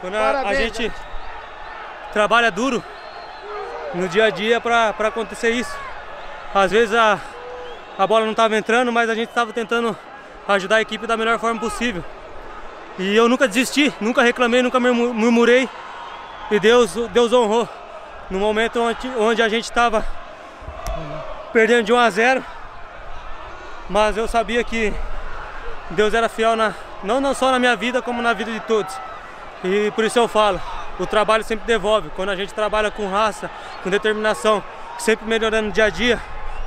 Quando a, a gente trabalha duro no dia a dia para acontecer isso. Às vezes a, a bola não estava entrando, mas a gente estava tentando ajudar a equipe da melhor forma possível. E eu nunca desisti, nunca reclamei, nunca murmurei. E Deus, Deus honrou. No momento onde, onde a gente estava perdendo de 1 a 0. Mas eu sabia que Deus era fiel na, não, não só na minha vida, como na vida de todos. E por isso eu falo, o trabalho sempre devolve. Quando a gente trabalha com raça, com determinação, sempre melhorando dia a dia,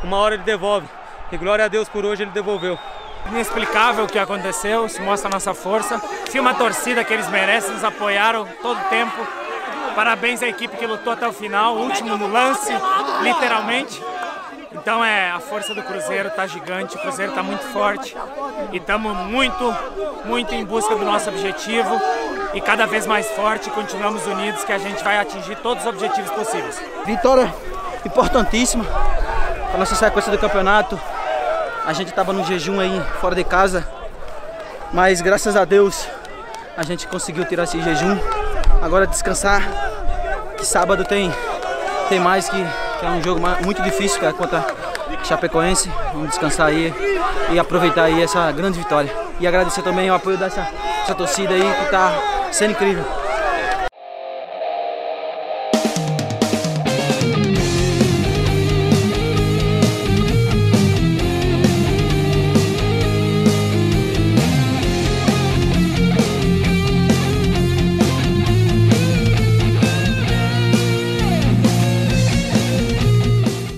uma hora ele devolve. E glória a Deus por hoje ele devolveu. Inexplicável o que aconteceu, se mostra a nossa força. Tinha uma torcida que eles merecem, nos apoiaram todo o tempo. Parabéns à equipe que lutou até o final, último no lance, literalmente. Então é a força do Cruzeiro está gigante, o Cruzeiro está muito forte e estamos muito, muito em busca do nosso objetivo e cada vez mais forte, continuamos unidos que a gente vai atingir todos os objetivos possíveis. Vitória importantíssima para nossa sequência do campeonato. A gente estava no jejum aí fora de casa, mas graças a Deus a gente conseguiu tirar esse jejum. Agora descansar, que sábado tem, tem mais que, que é um jogo muito difícil, que é contra Chapecoense. Vamos descansar aí e aproveitar aí essa grande vitória. E agradecer também o apoio dessa, dessa torcida aí que está sendo incrível.